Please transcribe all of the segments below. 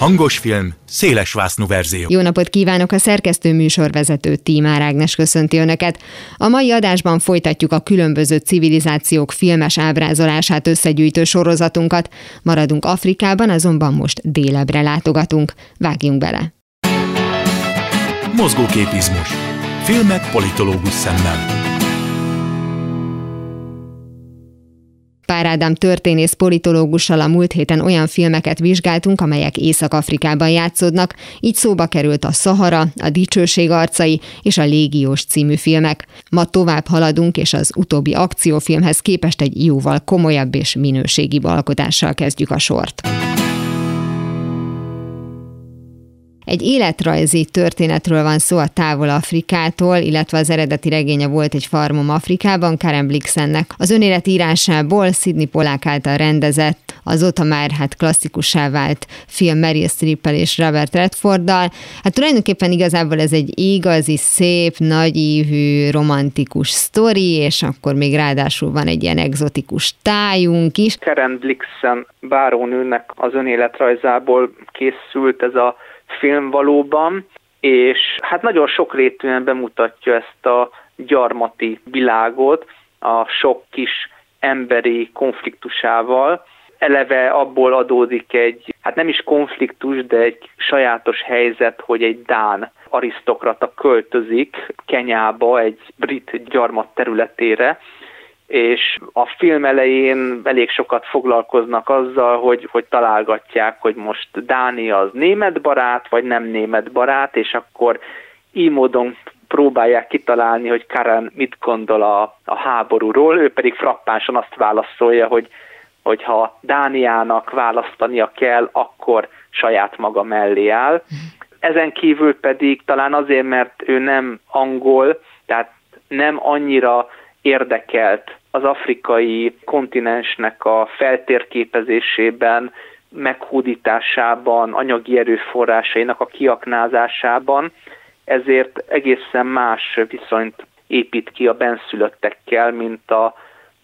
Hangos film, széles vásznú verzió. Jó napot kívánok! A szerkesztő műsorvezető Tímár Ágnes köszönti Önöket. A mai adásban folytatjuk a különböző civilizációk filmes ábrázolását összegyűjtő sorozatunkat. Maradunk Afrikában, azonban most délebre látogatunk. Vágjunk bele! Mozgóképizmus. Filmek politológus szemmel. Pár Ádám történész politológussal a múlt héten olyan filmeket vizsgáltunk, amelyek Észak-Afrikában játszódnak, így szóba került a Szahara, a Dicsőség arcai és a Légiós című filmek. Ma tovább haladunk, és az utóbbi akciófilmhez képest egy jóval komolyabb és minőségi alkotással kezdjük a sort. Egy életrajzi történetről van szó a távol Afrikától, illetve az eredeti regénye volt egy farmom Afrikában, Karen Blixennek. Az önélet írásából Sidney Polák által rendezett, azóta már hát klasszikussá vált film Meryl streep és Robert Redforddal. Hát tulajdonképpen igazából ez egy igazi, szép, nagyívű, romantikus sztori, és akkor még ráadásul van egy ilyen egzotikus tájunk is. Karen Blixen bárónőnek az önéletrajzából készült ez a film valóban, és hát nagyon sokrétűen bemutatja ezt a gyarmati világot a sok kis emberi konfliktusával. Eleve abból adódik egy, hát nem is konfliktus, de egy sajátos helyzet, hogy egy Dán arisztokrata költözik Kenyába, egy brit gyarmat területére, és a film elején elég sokat foglalkoznak azzal, hogy, hogy találgatják, hogy most Dánia az német barát, vagy nem német barát, és akkor így módon próbálják kitalálni, hogy Karen mit gondol a, a háborúról, ő pedig frappánsan azt válaszolja, hogy, hogy ha Dániának választania kell, akkor saját maga mellé áll. Ezen kívül pedig talán azért, mert ő nem angol, tehát nem annyira érdekelt az afrikai kontinensnek a feltérképezésében, meghódításában, anyagi erőforrásainak a kiaknázásában, ezért egészen más viszonyt épít ki a benszülöttekkel, mint a,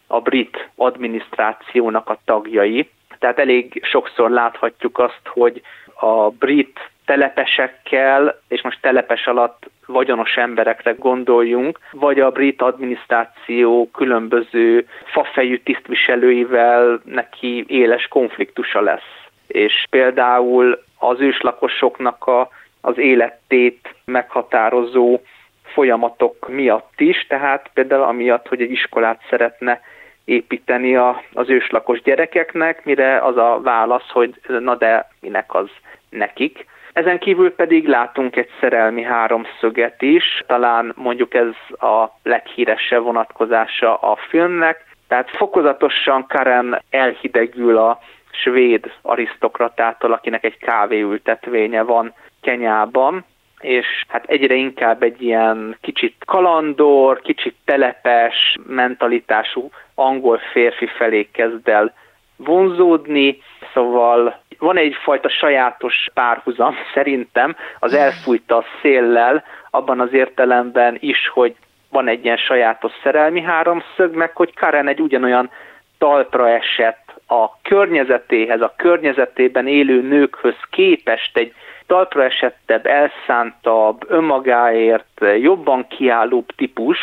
a brit adminisztrációnak a tagjai. Tehát elég sokszor láthatjuk azt, hogy a brit telepesekkel, és most telepes alatt vagyonos emberekre gondoljunk, vagy a brit adminisztráció különböző fafejű tisztviselőivel neki éles konfliktusa lesz. És például az őslakosoknak a, az életét meghatározó folyamatok miatt is, tehát például amiatt, hogy egy iskolát szeretne építeni a, az őslakos gyerekeknek, mire az a válasz, hogy na de minek az nekik. Ezen kívül pedig látunk egy szerelmi háromszöget is, talán mondjuk ez a leghíresebb vonatkozása a filmnek, tehát fokozatosan Karen elhidegül a svéd arisztokratától, akinek egy kávéültetvénye van Kenyában, és hát egyre inkább egy ilyen kicsit kalandor, kicsit telepes mentalitású angol férfi felé kezd el vonzódni, szóval van egyfajta sajátos párhuzam szerintem. Az elfújta széllel, abban az értelemben is, hogy van egy ilyen sajátos szerelmi háromszög, meg hogy Karen egy ugyanolyan talpra esett a környezetéhez, a környezetében élő nőkhöz képest egy talpra esettebb, elszántabb, önmagáért jobban kiállóbb típus,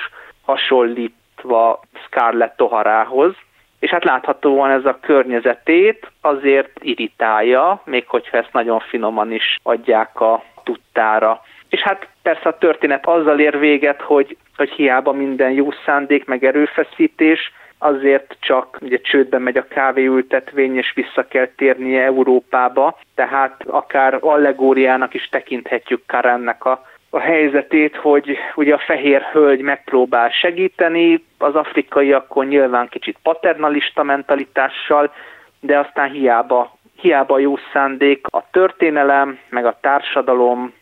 hasonlítva Scarlett Toharához, és hát láthatóan ez a környezetét azért irritálja, még hogyha ezt nagyon finoman is adják a tudtára. És hát persze a történet azzal ér véget, hogy, hogy hiába minden jó szándék, meg erőfeszítés, azért csak ugye csődben megy a kávéültetvény, és vissza kell térnie Európába, tehát akár allegóriának is tekinthetjük Karennek a a helyzetét, hogy ugye a fehér hölgy megpróbál segíteni, az afrikaiakon nyilván kicsit paternalista mentalitással, de aztán hiába, hiába jó szándék, a történelem, meg a társadalom,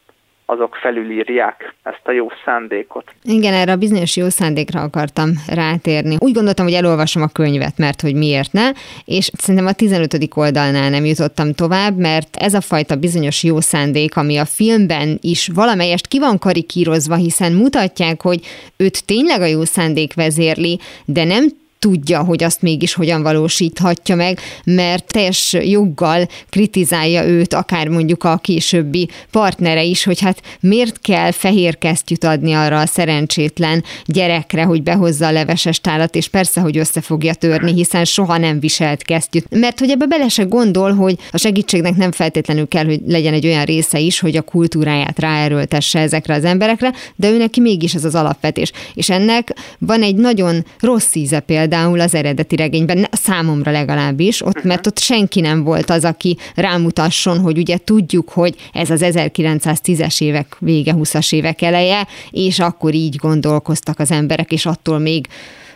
azok felülírják ezt a jó szándékot. Igen, erre a bizonyos jó szándékra akartam rátérni. Úgy gondoltam, hogy elolvasom a könyvet, mert hogy miért ne, és szerintem a 15. oldalnál nem jutottam tovább, mert ez a fajta bizonyos jó szándék, ami a filmben is valamelyest ki van karikírozva, hiszen mutatják, hogy őt tényleg a jó szándék vezérli, de nem tudja, hogy azt mégis hogyan valósíthatja meg, mert teljes joggal kritizálja őt, akár mondjuk a későbbi partnere is, hogy hát miért kell fehér kesztyűt adni arra a szerencsétlen gyerekre, hogy behozza a leveses tálat, és persze, hogy össze fogja törni, hiszen soha nem viselt kesztyűt. Mert hogy ebbe bele se gondol, hogy a segítségnek nem feltétlenül kell, hogy legyen egy olyan része is, hogy a kultúráját ráerőltesse ezekre az emberekre, de ő neki mégis ez az alapvetés. És ennek van egy nagyon rossz íze például, például az eredeti regényben, számomra legalábbis, ott, uh-huh. mert ott senki nem volt az, aki rámutasson, hogy ugye tudjuk, hogy ez az 1910-es évek vége, 20-as évek eleje, és akkor így gondolkoztak az emberek, és attól még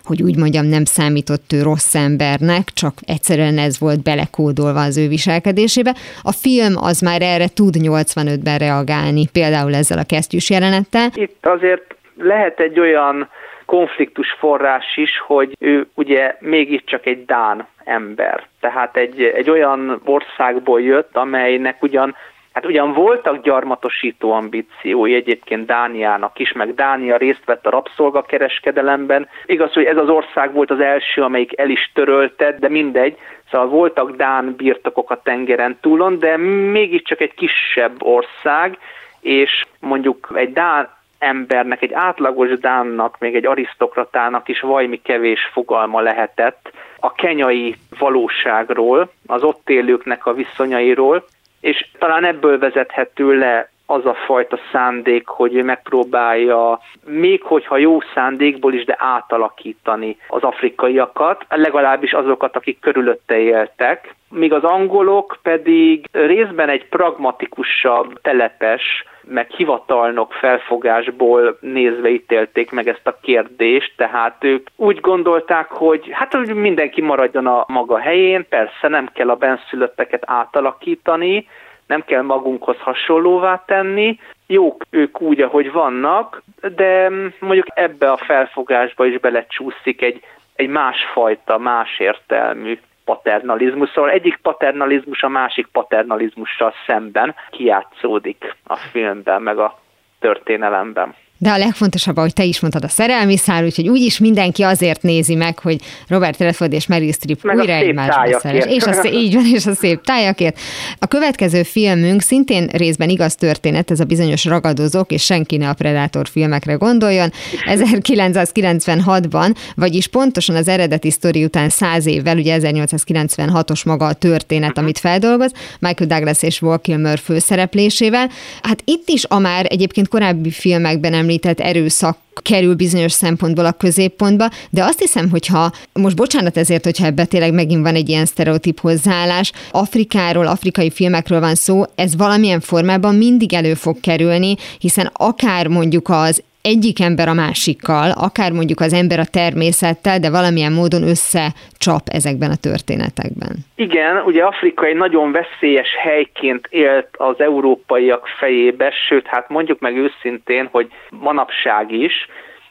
hogy úgy mondjam, nem számított ő rossz embernek, csak egyszerűen ez volt belekódolva az ő viselkedésébe. A film az már erre tud 85-ben reagálni, például ezzel a kesztyűs jelenettel. Itt azért lehet egy olyan konfliktus forrás is, hogy ő ugye mégiscsak egy Dán ember. Tehát egy, egy olyan országból jött, amelynek ugyan Hát ugyan voltak gyarmatosító ambíciói egyébként Dániának is, meg Dánia részt vett a rabszolgakereskedelemben. Igaz, hogy ez az ország volt az első, amelyik el is törölte, de mindegy. Szóval voltak Dán birtokok a tengeren túlon, de mégiscsak egy kisebb ország, és mondjuk egy Dán embernek, egy átlagos dánnak, még egy arisztokratának is vajmi kevés fogalma lehetett a kenyai valóságról, az ott élőknek a viszonyairól, és talán ebből vezethető le az a fajta szándék, hogy megpróbálja, még hogyha jó szándékból is, de átalakítani az afrikaiakat, legalábbis azokat, akik körülötte éltek, míg az angolok pedig részben egy pragmatikusabb, telepes, meg hivatalnok felfogásból nézve ítélték meg ezt a kérdést, tehát ők úgy gondolták, hogy hát hogy mindenki maradjon a maga helyén, persze nem kell a benszülötteket átalakítani, nem kell magunkhoz hasonlóvá tenni, jók ők úgy, ahogy vannak, de mondjuk ebbe a felfogásba is belecsúszik egy, egy másfajta, más értelmű paternalizmus, szóval egyik paternalizmus a másik paternalizmussal szemben kiátszódik a filmben, meg a történelemben. De a legfontosabb, ahogy te is mondtad, a szerelmi szál, úgyhogy úgyis mindenki azért nézi meg, hogy Robert Redford és Meryl Streep meg újra egymásba szeres. És a, így van, és a szép tájakért. A következő filmünk szintén részben igaz történet, ez a bizonyos ragadozók, és senki ne a Predator filmekre gondoljon. 1996-ban, vagyis pontosan az eredeti sztori után száz évvel, ugye 1896-os maga a történet, uh-huh. amit feldolgoz, Michael Douglas és Val Kilmer főszereplésével. Hát itt is a már egyébként korábbi filmekben említett erőszak kerül bizonyos szempontból a középpontba, de azt hiszem, hogyha most bocsánat ezért, hogyha ebbe tényleg megint van egy ilyen sztereotíp hozzáállás, Afrikáról, afrikai filmekről van szó, ez valamilyen formában mindig elő fog kerülni, hiszen akár mondjuk az egyik ember a másikkal, akár mondjuk az ember a természettel, de valamilyen módon összecsap ezekben a történetekben. Igen, ugye Afrika egy nagyon veszélyes helyként élt az európaiak fejébe, sőt, hát mondjuk meg őszintén, hogy manapság is,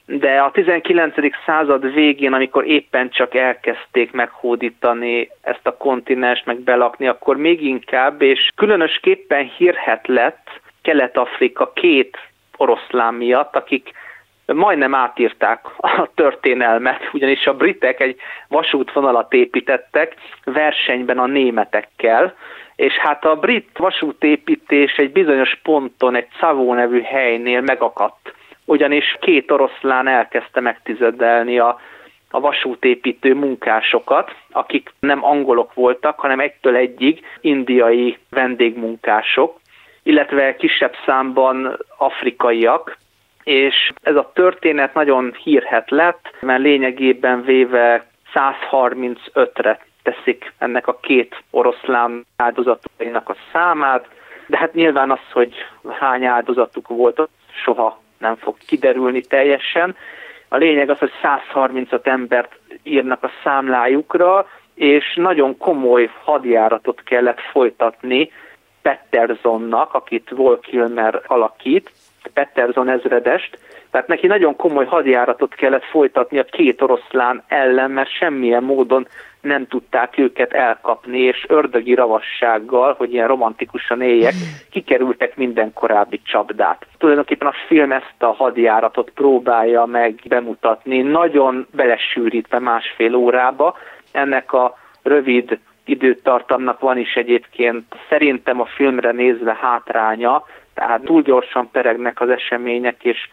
de a 19. század végén, amikor éppen csak elkezdték meghódítani ezt a kontinens, meg belakni, akkor még inkább, és különösképpen hírhet lett Kelet-Afrika két oroszlán miatt, akik majdnem átírták a történelmet, ugyanis a britek egy vasútvonalat építettek versenyben a németekkel, és hát a brit vasútépítés egy bizonyos ponton, egy Szavó nevű helynél megakadt, ugyanis két oroszlán elkezdte megtizedelni a, a vasútépítő munkásokat, akik nem angolok voltak, hanem egytől egyig indiai vendégmunkások, illetve kisebb számban afrikaiak, és ez a történet nagyon hírhet lett, mert lényegében véve 135-re teszik ennek a két oroszlán áldozatainak a számát, de hát nyilván az, hogy hány áldozatuk volt, soha nem fog kiderülni teljesen. A lényeg az, hogy 135 embert írnak a számlájukra, és nagyon komoly hadjáratot kellett folytatni Pettersonnak, akit Wall Kilmer alakít, Petterson ezredest, tehát neki nagyon komoly hadjáratot kellett folytatni a két oroszlán ellen, mert semmilyen módon nem tudták őket elkapni, és ördögi ravassággal, hogy ilyen romantikusan éljek, kikerültek minden korábbi csapdát. Tulajdonképpen a film ezt a hadjáratot próbálja meg bemutatni, nagyon belesűrítve másfél órába. Ennek a rövid időtartamnak van is egyébként. Szerintem a filmre nézve hátránya, tehát túl gyorsan peregnek az események, és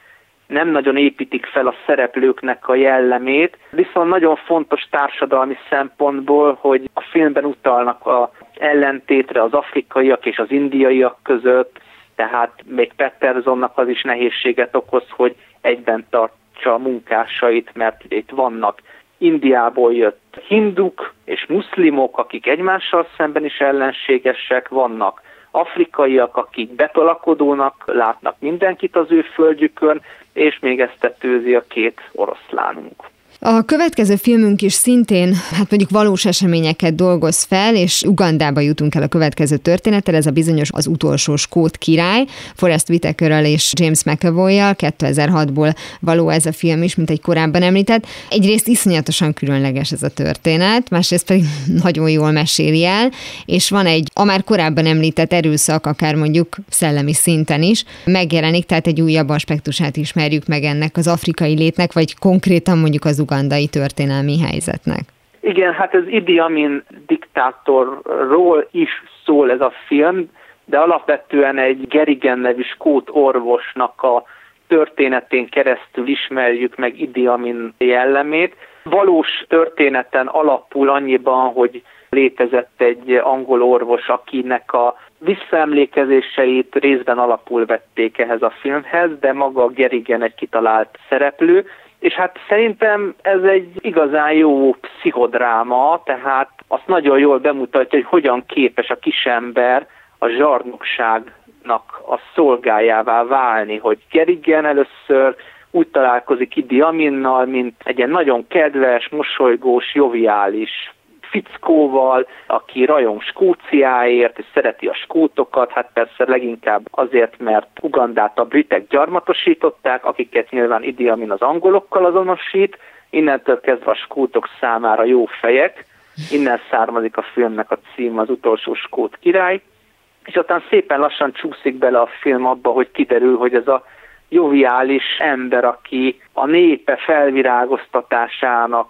nem nagyon építik fel a szereplőknek a jellemét, viszont nagyon fontos társadalmi szempontból, hogy a filmben utalnak a ellentétre az afrikaiak és az indiaiak között, tehát még Pettersonnak az is nehézséget okoz, hogy egyben tartsa a munkásait, mert itt vannak Indiából jött hinduk és muszlimok, akik egymással szemben is ellenségesek, vannak afrikaiak, akik betolakodónak látnak mindenkit az ő földjükön, és még ezt tetőzi a két oroszlánunk. A következő filmünk is szintén, hát mondjuk valós eseményeket dolgoz fel, és Ugandába jutunk el a következő történettel, ez a bizonyos az utolsó skót király, Forrest Whitakerrel és James McAvoy-jal, 2006-ból való ez a film is, mint egy korábban említett. Egyrészt iszonyatosan különleges ez a történet, másrészt pedig nagyon jól meséli el, és van egy, a már korábban említett erőszak, akár mondjuk szellemi szinten is, megjelenik, tehát egy újabb aspektusát ismerjük meg ennek az afrikai létnek, vagy konkrétan mondjuk az ugandai történelmi helyzetnek. Igen, hát ez Idi Amin diktátorról is szól ez a film, de alapvetően egy Gerigen nevű skót orvosnak a történetén keresztül ismerjük meg Idi Amin jellemét. Valós történeten alapul annyiban, hogy létezett egy angol orvos, akinek a visszaemlékezéseit részben alapul vették ehhez a filmhez, de maga Gerigen egy kitalált szereplő, és hát szerintem ez egy igazán jó pszichodráma, tehát azt nagyon jól bemutatja, hogy hogyan képes a kisember a zsarnokságnak a szolgájává válni, hogy Gerigen először úgy találkozik Idi Aminnal, mint egy ilyen nagyon kedves, mosolygós, joviális fickóval, aki rajong Skóciáért, és szereti a skótokat, hát persze leginkább azért, mert Ugandát a britek gyarmatosították, akiket nyilván Idi Amin az angolokkal azonosít, innentől kezdve a skótok számára jó fejek, innen származik a filmnek a cím az utolsó skót király, és aztán szépen lassan csúszik bele a film abba, hogy kiderül, hogy ez a joviális ember, aki a népe felvirágoztatásának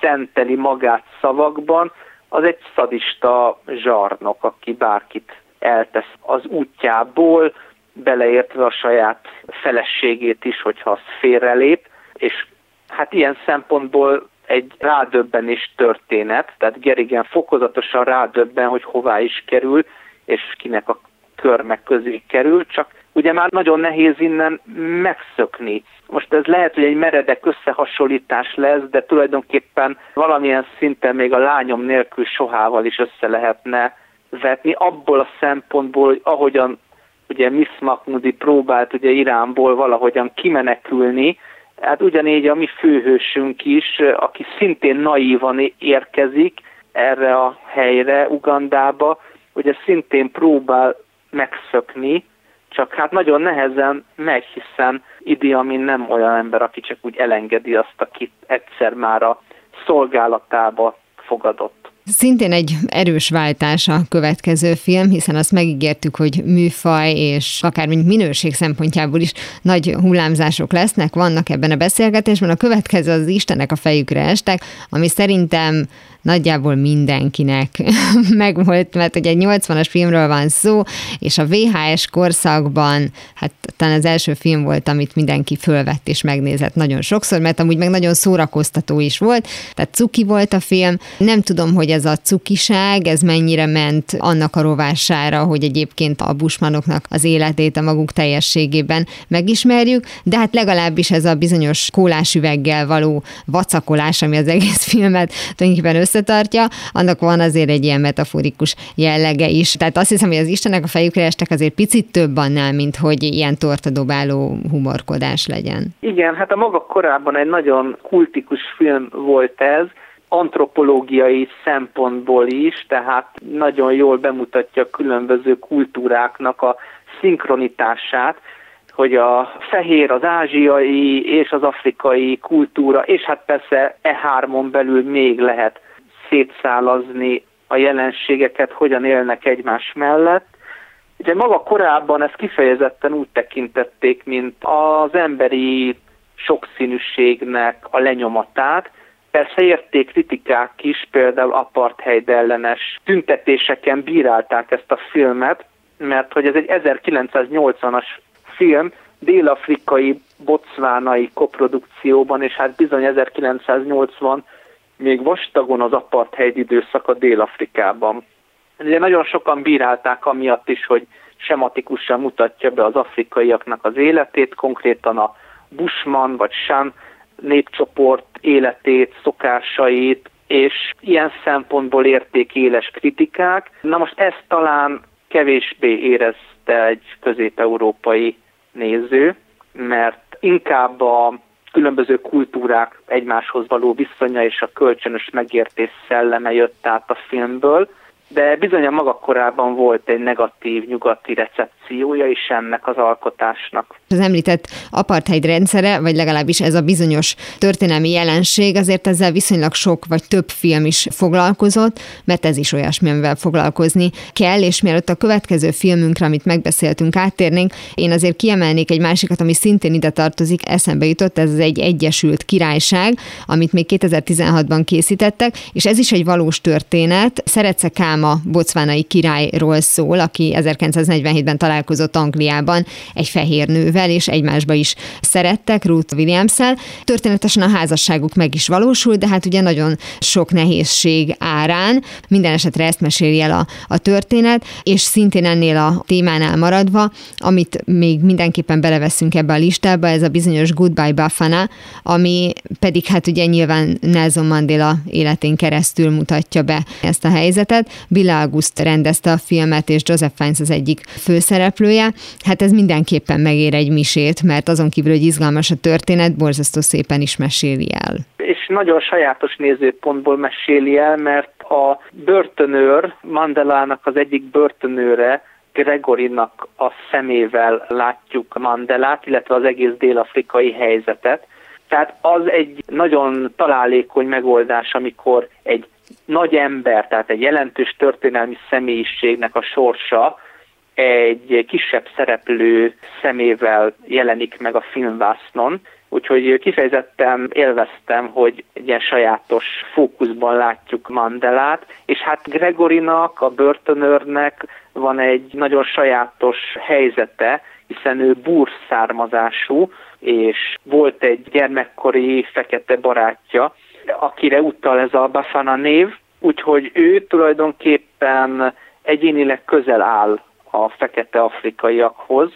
szenteli magát szavakban, az egy szadista zsarnok, aki bárkit eltesz az útjából, beleértve a saját feleségét is, hogyha az félrelép, és hát ilyen szempontból egy rádöbbenés történet, tehát Gerigen fokozatosan rádöbben, hogy hová is kerül, és kinek a körmek közé kerül, csak ugye már nagyon nehéz innen megszökni. Most ez lehet, hogy egy meredek összehasonlítás lesz, de tulajdonképpen valamilyen szinten még a lányom nélkül sohával is össze lehetne vetni, abból a szempontból, hogy ahogyan ugye Miss Mahmoudi próbált ugye Iránból valahogyan kimenekülni, hát ugyanígy a mi főhősünk is, aki szintén naívan érkezik erre a helyre, Ugandába, ugye szintén próbál megszökni, csak hát nagyon nehezen megy, hiszen Idi Amin nem olyan ember, aki csak úgy elengedi azt, akit egyszer már a szolgálatába fogadott. Szintén egy erős váltás a következő film, hiszen azt megígértük, hogy műfaj és akár mondjuk minőség szempontjából is nagy hullámzások lesznek, vannak ebben a beszélgetésben. A következő az Istenek a fejükre estek, ami szerintem nagyjából mindenkinek megvolt, mert ugye egy 80-as filmről van szó, és a VHS korszakban, hát talán az első film volt, amit mindenki fölvett és megnézett nagyon sokszor, mert amúgy meg nagyon szórakoztató is volt, tehát cuki volt a film. Nem tudom, hogy ez a cukiság, ez mennyire ment annak a rovására, hogy egyébként a busmanoknak az életét a maguk teljességében megismerjük, de hát legalábbis ez a bizonyos kólásüveggel való vacakolás, ami az egész filmet tulajdonképpen összetartja, annak van azért egy ilyen metaforikus jellege is. Tehát azt hiszem, hogy az Istenek a fejükre estek azért picit több annál, mint hogy ilyen tortadobáló humorkodás legyen. Igen, hát a maga korábban egy nagyon kultikus film volt ez, antropológiai szempontból is, tehát nagyon jól bemutatja különböző kultúráknak a szinkronitását, hogy a fehér, az ázsiai és az afrikai kultúra, és hát persze e hármon belül még lehet szétszálazni a jelenségeket, hogyan élnek egymás mellett. Ugye maga korábban ezt kifejezetten úgy tekintették, mint az emberi sokszínűségnek a lenyomatát, Persze érték kritikák is, például apartheid ellenes tüntetéseken bírálták ezt a filmet, mert hogy ez egy 1980-as film, dél-afrikai, bocvánai koprodukcióban, és hát bizony 1980 még vastagon az apartheid időszaka Dél-Afrikában. Ugye nagyon sokan bírálták amiatt is, hogy sematikusan mutatja be az afrikaiaknak az életét, konkrétan a Bushman vagy Shan népcsoport életét, szokásait, és ilyen szempontból érték éles kritikák. Na most ezt talán kevésbé érezte egy közép-európai néző, mert inkább a különböző kultúrák egymáshoz való viszonya és a kölcsönös megértés szelleme jött át a filmből, de bizony a maga korában volt egy negatív nyugati recepciója is ennek az alkotásnak. Az említett apartheid rendszere, vagy legalábbis ez a bizonyos történelmi jelenség, azért ezzel viszonylag sok vagy több film is foglalkozott, mert ez is olyasmi, amivel foglalkozni kell, és mielőtt a következő filmünkre, amit megbeszéltünk, áttérnénk, én azért kiemelnék egy másikat, ami szintén ide tartozik, eszembe jutott, ez egy Egyesült Királyság, amit még 2016-ban készítettek, és ez is egy valós történet. Szeretsz Káma bocvánai királyról szól, aki 1947-ben találkozott Angliában egy fehér nővel, és egymásba is szerettek, Ruth williams -szel. Történetesen a házasságuk meg is valósult, de hát ugye nagyon sok nehézség árán. Minden esetre ezt meséli el a, a történet, és szintén ennél a témánál maradva, amit még mindenképpen beleveszünk ebbe a listába, ez a bizonyos Goodbye Bafana, ami pedig hát ugye nyilván Nelson Mandela életén keresztül mutatja be ezt a helyzetet. Bill August rendezte a filmet, és Joseph Fiennes az egyik főszereplője. Hát ez mindenképpen megér egy misét, mert azon kívül, hogy izgalmas a történet, borzasztó szépen is meséli el. És nagyon sajátos nézőpontból meséli el, mert a börtönőr, Mandelának az egyik börtönőre, Gregorinak a szemével látjuk Mandelát, illetve az egész dél-afrikai helyzetet. Tehát az egy nagyon találékony megoldás, amikor egy nagy ember, tehát egy jelentős történelmi személyiségnek a sorsa egy kisebb szereplő szemével jelenik meg a filmvásznon, úgyhogy kifejezetten élveztem, hogy egy ilyen sajátos fókuszban látjuk Mandelát, és hát Gregorinak, a börtönőrnek van egy nagyon sajátos helyzete, hiszen ő búr származású, és volt egy gyermekkori fekete barátja, akire utal ez a Bafana név, úgyhogy ő tulajdonképpen egyénileg közel áll a fekete afrikaiakhoz,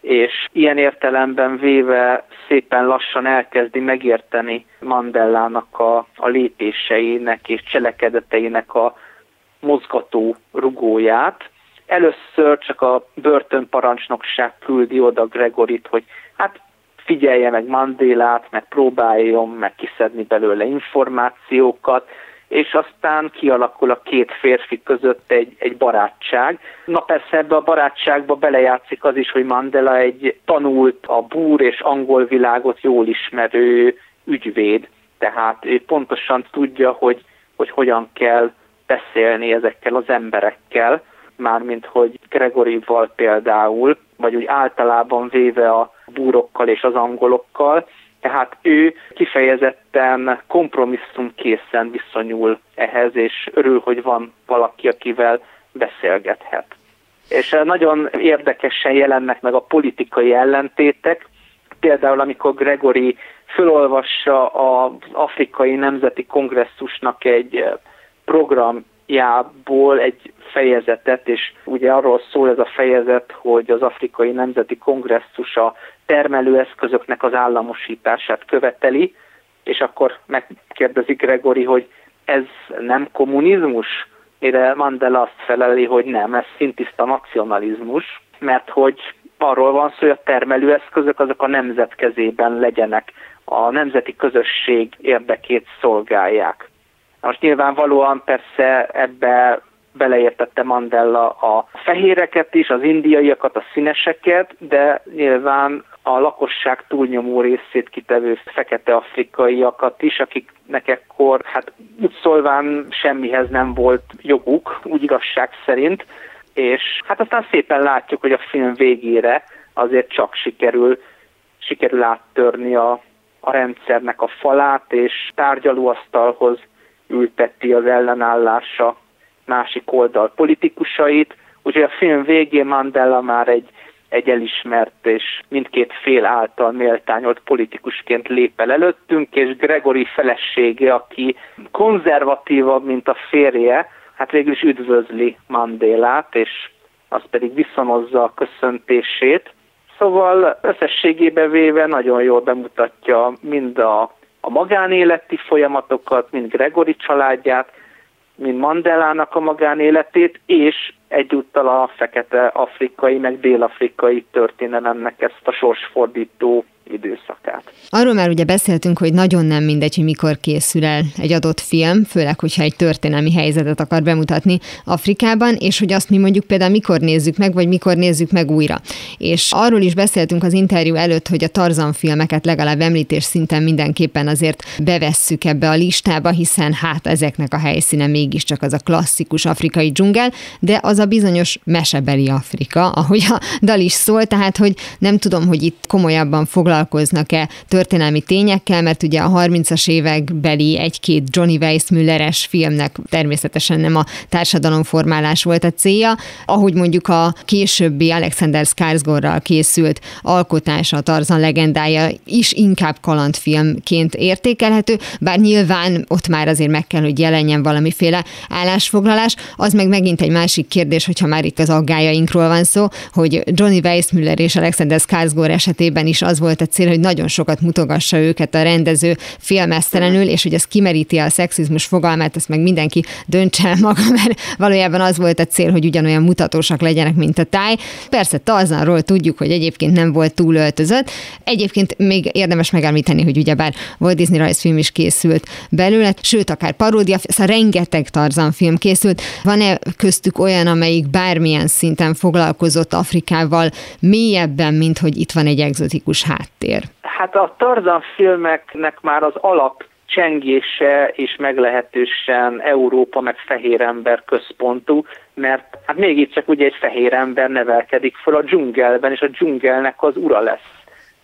és ilyen értelemben véve szépen lassan elkezdi megérteni Mandellának a, a lépéseinek és cselekedeteinek a mozgató rugóját. Először csak a börtönparancsnokság küldi oda Gregorit, hogy hát figyelje meg Mandélát, meg próbáljon meg kiszedni belőle információkat, és aztán kialakul a két férfi között egy, egy barátság. Na persze ebbe a barátságba belejátszik az is, hogy Mandela egy tanult, a búr és angol világot jól ismerő ügyvéd, tehát ő pontosan tudja, hogy, hogy hogyan kell beszélni ezekkel az emberekkel, mármint hogy Gregorival például, vagy úgy általában véve a búrokkal és az angolokkal, tehát ő kifejezetten kompromisszumkészen viszonyul ehhez, és örül, hogy van valaki, akivel beszélgethet. És nagyon érdekesen jelennek meg a politikai ellentétek, például amikor Gregory fölolvassa az Afrikai Nemzeti Kongresszusnak egy programjából egy fejezetet, és ugye arról szól ez a fejezet, hogy az Afrikai Nemzeti Kongresszus a termelőeszközöknek az államosítását követeli, és akkor megkérdezik Gregory, hogy ez nem kommunizmus? Mire Mandela azt feleli, hogy nem, ez szintiszta nacionalizmus, mert hogy arról van szó, hogy a termelőeszközök azok a nemzet kezében legyenek, a nemzeti közösség érdekét szolgálják. Most nyilvánvalóan persze ebbe beleértette Mandela a fehéreket is, az indiaiakat, a színeseket, de nyilván a lakosság túlnyomó részét kitevő fekete afrikaiakat is, akiknek ekkor hát úgy szólván semmihez nem volt joguk, úgy igazság szerint, és hát aztán szépen látjuk, hogy a film végére azért csak sikerül, sikerül áttörni a, a rendszernek a falát, és tárgyalóasztalhoz ülteti az ellenállása másik oldal politikusait, úgyhogy a film végén Mandela már egy, egy elismert és mindkét fél által méltányolt politikusként lép el előttünk, és Gregory felesége, aki konzervatívabb, mint a férje, hát végül is üdvözli Mandélát, és az pedig viszonozza a köszöntését. Szóval összességében véve nagyon jól bemutatja mind a, a magánéleti folyamatokat, mind Gregory családját, mint Mandelának a magánéletét, és egyúttal a fekete afrikai, meg dél-afrikai történelemnek ezt a sorsfordító időszakát. Arról már ugye beszéltünk, hogy nagyon nem mindegy, hogy mikor készül el egy adott film, főleg, hogyha egy történelmi helyzetet akar bemutatni Afrikában, és hogy azt mi mondjuk például mikor nézzük meg, vagy mikor nézzük meg újra. És arról is beszéltünk az interjú előtt, hogy a Tarzan filmeket legalább említés szinten mindenképpen azért bevesszük ebbe a listába, hiszen hát ezeknek a helyszíne mégiscsak az a klasszikus afrikai dzsungel, de az a bizonyos mesebeli Afrika, ahogy a dal is szól, tehát hogy nem tudom, hogy itt komolyabban foglalkozunk foglalkoznak-e történelmi tényekkel, mert ugye a 30-as évekbeli egy-két Johnny Weissmülleres filmnek természetesen nem a társadalomformálás volt a célja, ahogy mondjuk a későbbi Alexander Skarsgårdral készült alkotása, a Tarzan legendája is inkább kalandfilmként értékelhető, bár nyilván ott már azért meg kell, hogy jelenjen valamiféle állásfoglalás. Az meg megint egy másik kérdés, hogyha már itt az aggájainkról van szó, hogy Johnny Weissmuller és Alexander Skarsgård esetében is az volt a cél, hogy nagyon sokat mutogassa őket a rendező filmesztelenül, és hogy ez kimeríti a szexizmus fogalmát, ezt meg mindenki döntse el maga, mert valójában az volt a cél, hogy ugyanolyan mutatósak legyenek, mint a táj. Persze Tarzanról tudjuk, hogy egyébként nem volt túl öltözött. Egyébként még érdemes megemlíteni, hogy ugyebár Walt Disney rajzfilm is készült belőle, sőt, akár paródia, szóval rengeteg Tarzan film készült. Van-e köztük olyan, amelyik bármilyen szinten foglalkozott Afrikával mélyebben, mint hogy itt van egy egzotikus háttér? Háttér? Hát a Tarzan filmeknek már az alap csengése és meglehetősen Európa meg fehér ember központú, mert hát mégiscsak ugye egy fehér ember nevelkedik föl a dzsungelben, és a dzsungelnek az ura lesz.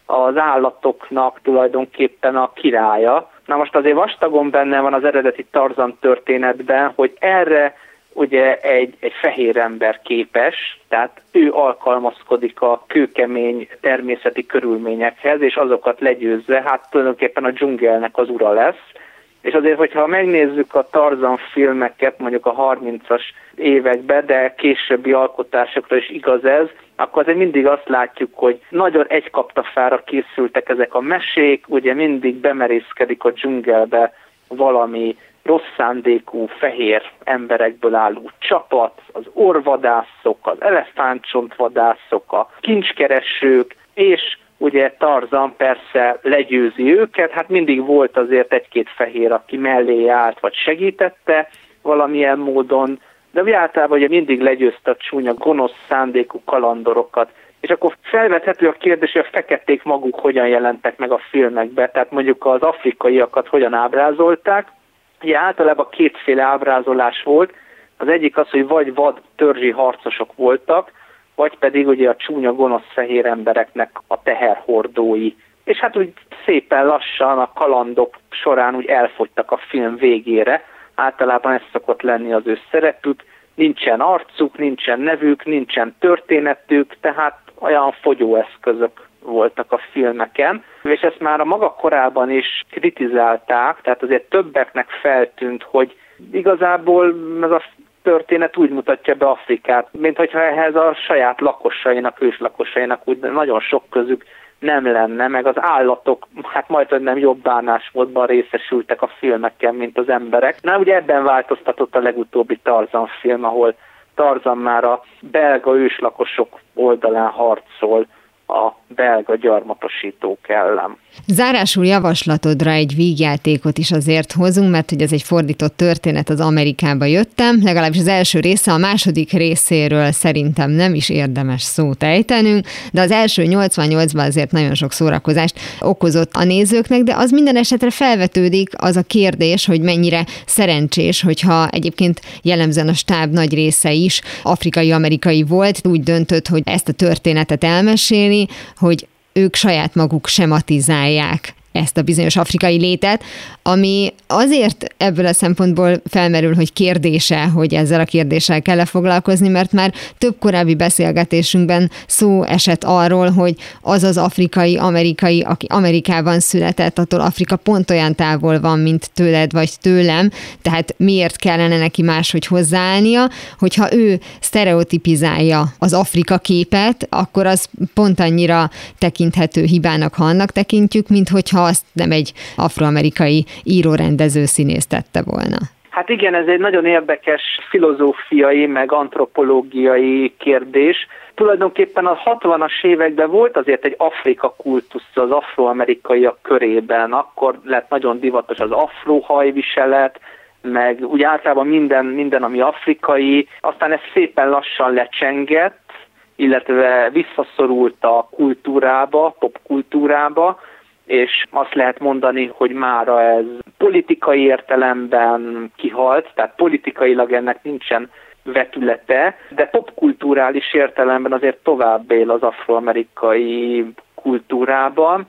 Az állatoknak tulajdonképpen a királya. Na most azért vastagon benne van az eredeti Tarzan történetben, hogy erre ugye egy, egy fehér ember képes, tehát ő alkalmazkodik a kőkemény természeti körülményekhez, és azokat legyőzve, hát tulajdonképpen a dzsungelnek az ura lesz. És azért, hogyha megnézzük a Tarzan filmeket mondjuk a 30-as években, de későbbi alkotásokra is igaz ez, akkor azért mindig azt látjuk, hogy nagyon egy kaptafára készültek ezek a mesék, ugye mindig bemerészkedik a dzsungelbe valami rossz szándékú fehér emberekből álló csapat, az orvadászok, az elefántcsontvadászok, a kincskeresők, és ugye Tarzan persze legyőzi őket, hát mindig volt azért egy-két fehér, aki mellé járt, vagy segítette valamilyen módon, de ugye általában ugye mindig legyőzte a csúnya, gonosz szándékú kalandorokat, és akkor felvethető a kérdés, hogy a feketék maguk hogyan jelentek meg a filmekbe, tehát mondjuk az afrikaiakat hogyan ábrázolták, Ugye általában kétféle ábrázolás volt, az egyik az, hogy vagy vad törzsi harcosok voltak, vagy pedig ugye a csúnya gonosz fehér embereknek a teherhordói. És hát úgy szépen lassan a kalandok során úgy elfogytak a film végére, általában ez szokott lenni az ő szerepük, nincsen arcuk, nincsen nevük, nincsen történetük, tehát olyan fogyóeszközök voltak a filmeken, és ezt már a maga korában is kritizálták, tehát azért többeknek feltűnt, hogy igazából ez a történet úgy mutatja be Afrikát, mint hogyha ehhez a saját lakosainak, őslakosainak úgy nagyon sok közük nem lenne, meg az állatok hát majd nem jobb bánásmódban részesültek a filmeken, mint az emberek. Na ugye ebben változtatott a legutóbbi Tarzan film, ahol Tarzan már a belga őslakosok oldalán harcol, a belga gyarmatosítók ellen. Zárásul javaslatodra egy vígjátékot is azért hozunk, mert hogy ez egy fordított történet, az Amerikába jöttem, legalábbis az első része, a második részéről szerintem nem is érdemes szót ejtenünk, de az első 88-ban azért nagyon sok szórakozást okozott a nézőknek, de az minden esetre felvetődik az a kérdés, hogy mennyire szerencsés, hogyha egyébként jellemzően a stáb nagy része is afrikai-amerikai volt, úgy döntött, hogy ezt a történetet elmeséli, hogy ők saját maguk sematizálják ezt a bizonyos afrikai létet, ami azért ebből a szempontból felmerül, hogy kérdése, hogy ezzel a kérdéssel kell foglalkozni, mert már több korábbi beszélgetésünkben szó esett arról, hogy az az afrikai, amerikai, aki Amerikában született, attól Afrika pont olyan távol van, mint tőled vagy tőlem, tehát miért kellene neki máshogy hozzáállnia, hogyha ő sztereotipizálja az Afrika képet, akkor az pont annyira tekinthető hibának, ha annak tekintjük, mint hogyha azt nem egy afroamerikai írórendező színész tette volna. Hát igen, ez egy nagyon érdekes filozófiai, meg antropológiai kérdés. Tulajdonképpen a 60-as években volt azért egy Afrika kultusz az afroamerikaiak körében. Akkor lett nagyon divatos az afrohajviselet, meg úgy általában minden, minden, ami afrikai. Aztán ez szépen lassan lecsengett, illetve visszaszorult a kultúrába, popkultúrába, és azt lehet mondani, hogy mára ez politikai értelemben kihalt, tehát politikailag ennek nincsen vetülete, de popkulturális értelemben azért tovább él az afroamerikai kultúrában,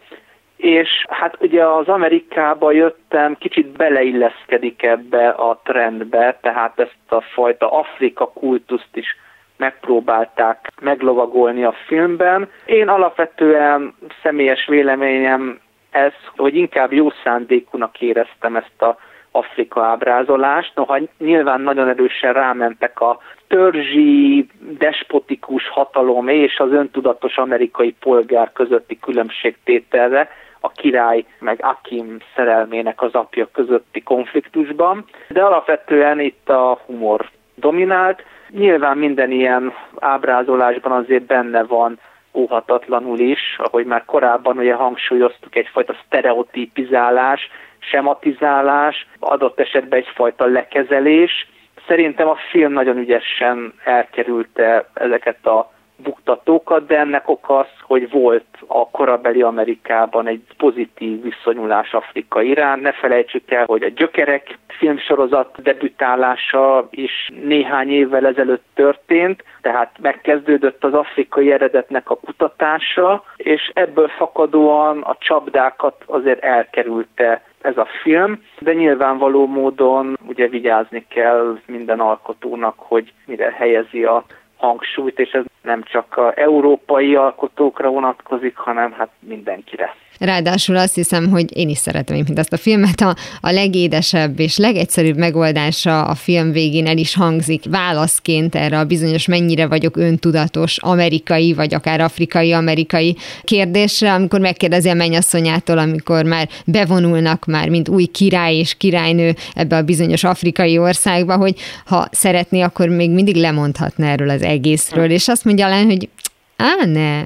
és hát ugye az Amerikába jöttem, kicsit beleilleszkedik ebbe a trendbe, tehát ezt a fajta Afrika kultuszt is megpróbálták meglovagolni a filmben. Én alapvetően személyes véleményem ez, hogy inkább jó szándékúnak éreztem ezt a Afrika ábrázolást, noha nyilván nagyon erősen rámentek a törzsi, despotikus hatalom és az öntudatos amerikai polgár közötti különbségtételre, a király meg Akim szerelmének az apja közötti konfliktusban, de alapvetően itt a humor dominált. Nyilván minden ilyen ábrázolásban azért benne van óhatatlanul is, ahogy már korábban ugye hangsúlyoztuk, egyfajta sztereotipizálás, sematizálás, adott esetben egyfajta lekezelés. Szerintem a film nagyon ügyesen elkerülte ezeket a buktatókat, de ennek oka az, hogy volt a korabeli Amerikában egy pozitív viszonyulás Afrika irán. Ne felejtsük el, hogy a Gyökerek filmsorozat debütálása is néhány évvel ezelőtt történt, tehát megkezdődött az afrikai eredetnek a kutatása, és ebből fakadóan a csapdákat azért elkerülte ez a film, de nyilvánvaló módon ugye vigyázni kell minden alkotónak, hogy mire helyezi a hangsúlyt, és ez nem csak a európai alkotókra vonatkozik, hanem hát mindenkire. Ráadásul azt hiszem, hogy én is szeretem mint ezt a filmet. A, a legédesebb és legegyszerűbb megoldása a film végén el is hangzik válaszként erre a bizonyos mennyire vagyok öntudatos amerikai, vagy akár afrikai-amerikai kérdésre, amikor megkérdezi a mennyasszonyától, amikor már bevonulnak már, mint új király és királynő ebbe a bizonyos afrikai országba, hogy ha szeretné, akkor még mindig lemondhatna erről az egészről, és azt mondja alá, hogy á, ne,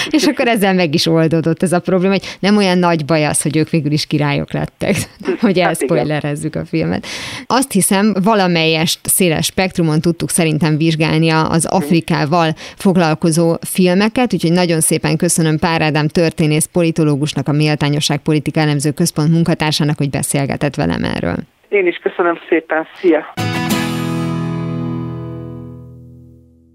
és akkor ezzel meg is oldódott ez a probléma, hogy nem olyan nagy baj az, hogy ők végül is királyok lettek, hogy hát elszpoilerezzük a filmet. Azt hiszem, valamelyest széles spektrumon tudtuk szerintem vizsgálni az Afrikával foglalkozó filmeket, úgyhogy nagyon szépen köszönöm Pár Ádám történész politológusnak, a Méltányosság Politika Elemző Központ munkatársának, hogy beszélgetett velem erről. Én is köszönöm szépen, szia!